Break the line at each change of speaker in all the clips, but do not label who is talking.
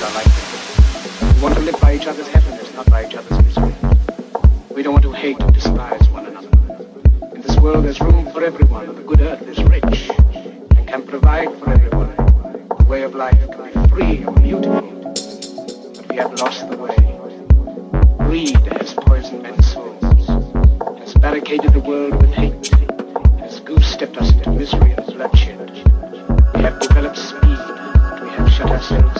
Are like. We want to live by each other's happiness, not by each other's misery. We don't want to hate or despise one another. In this world, there's room for everyone, and the good earth is rich and can provide for everyone. The way of life can be free and beautiful, but we have lost the way. Greed has poisoned men's souls, has barricaded the world with hate, has goose-stepped us into misery and bloodshed. We have developed speed, we have shut ourselves.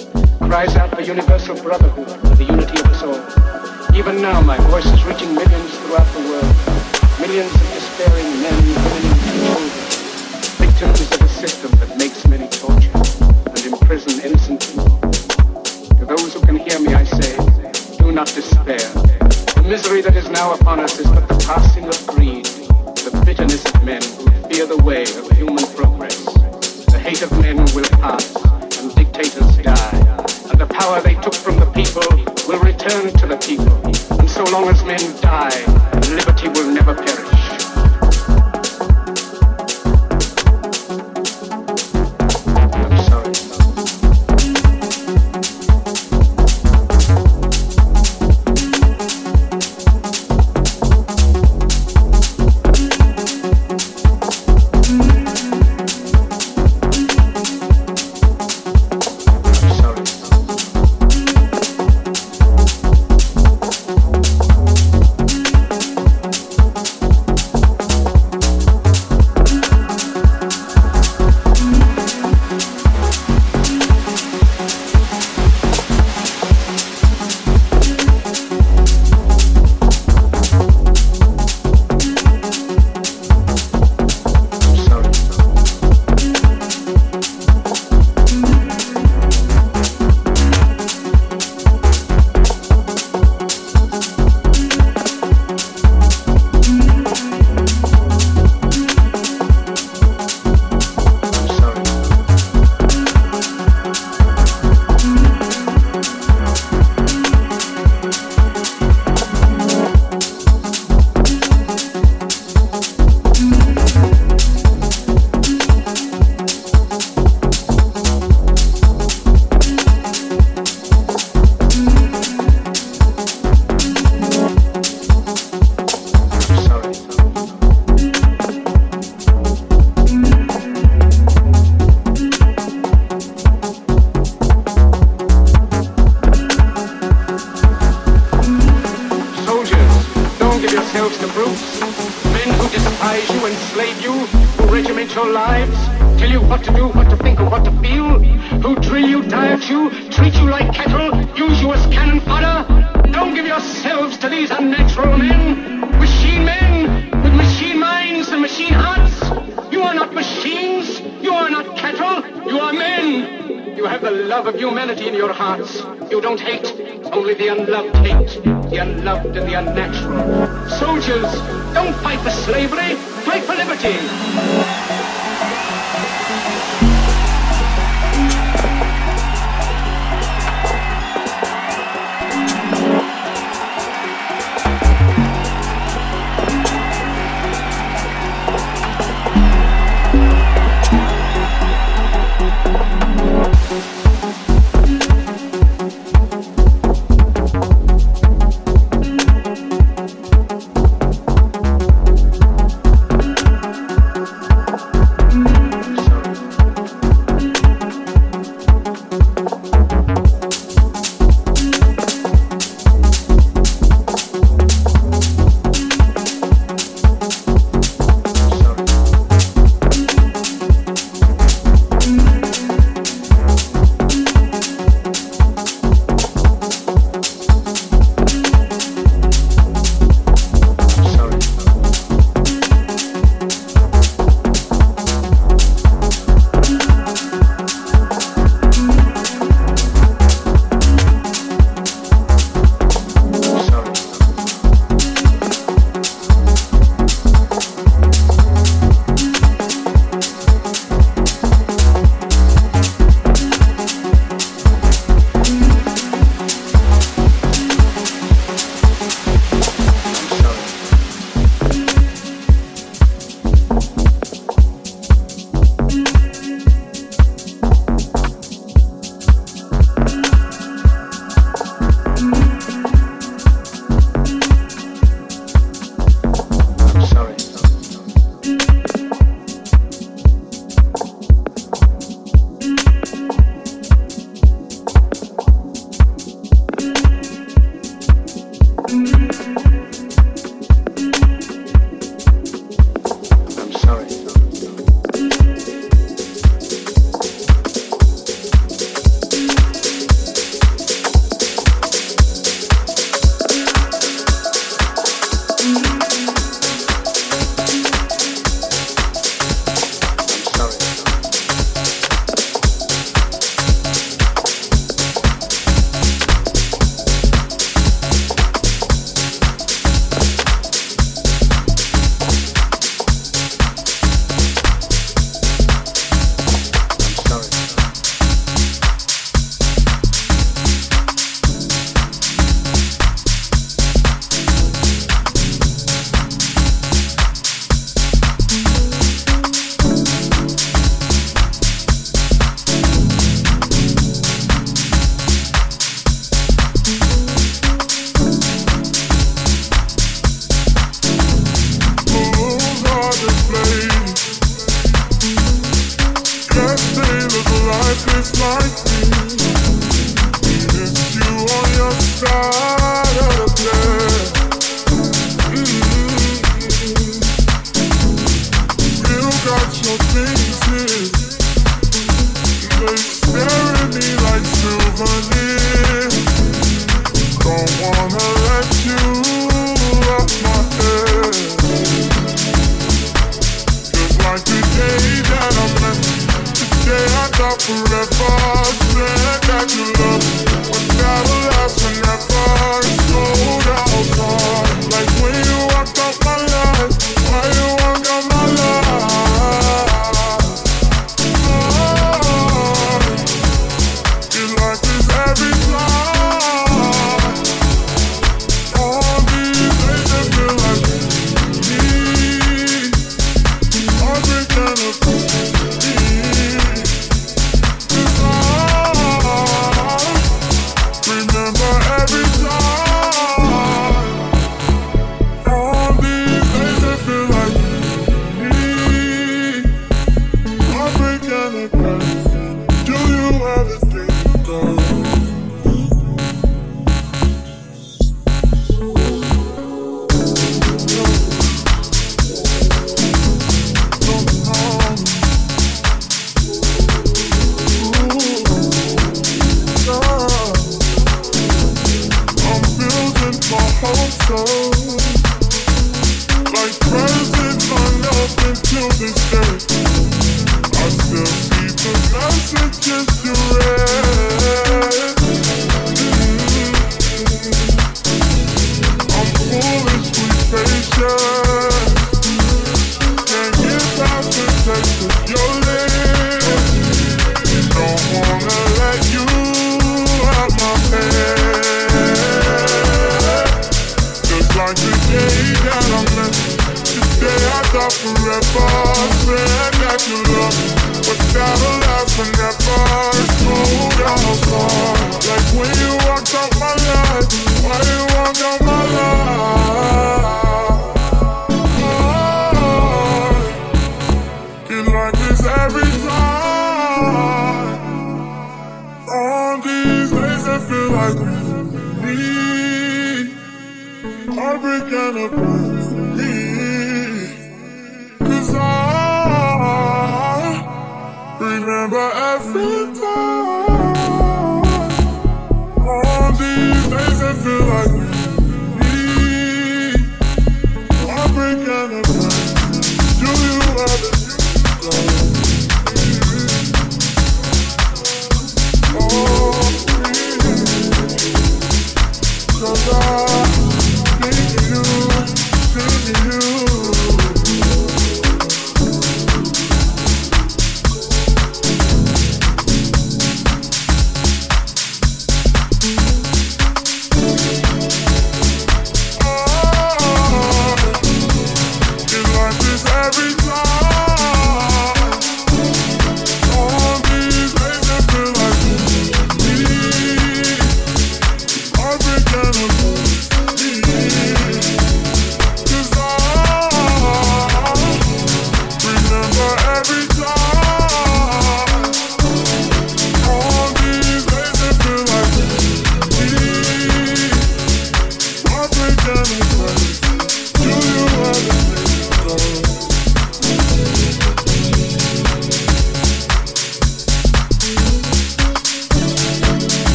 cries out for universal brotherhood, for the unity of us all. Even now, my voice is reaching millions throughout the world. Millions of despairing men, women, and children, victims of a system that makes many torture and imprison innocent people. To those who can hear me, I say, do not despair. The misery that is now upon us is but the passing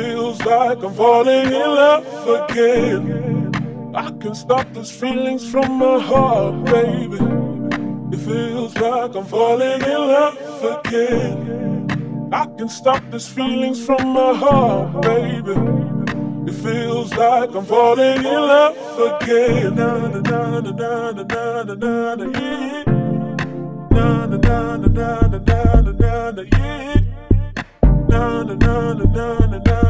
feels like I'm falling in love again. I can stop these feelings from my heart, baby. It feels like I'm falling in love again. I can stop these feelings from my heart, baby. It feels like I'm falling in love again. Na na na na na na na na na yeah. Na na na na na na na na yeah. Na na na na na na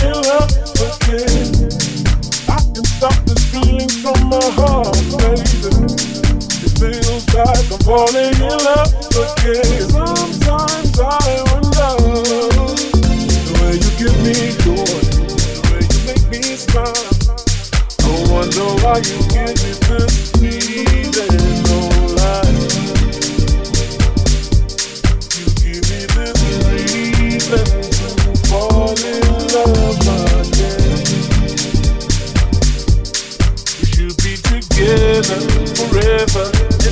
falling in love again. Sometimes I wonder the way you give me joy, the way you make me smile. I wonder why you give me this feeling, no lie. You give me this reason to fall in love again. We should be together forever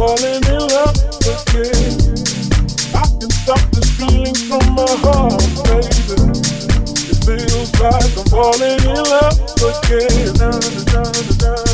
falling in love again. I can stop from my heart, baby. It feels like I'm falling in love again.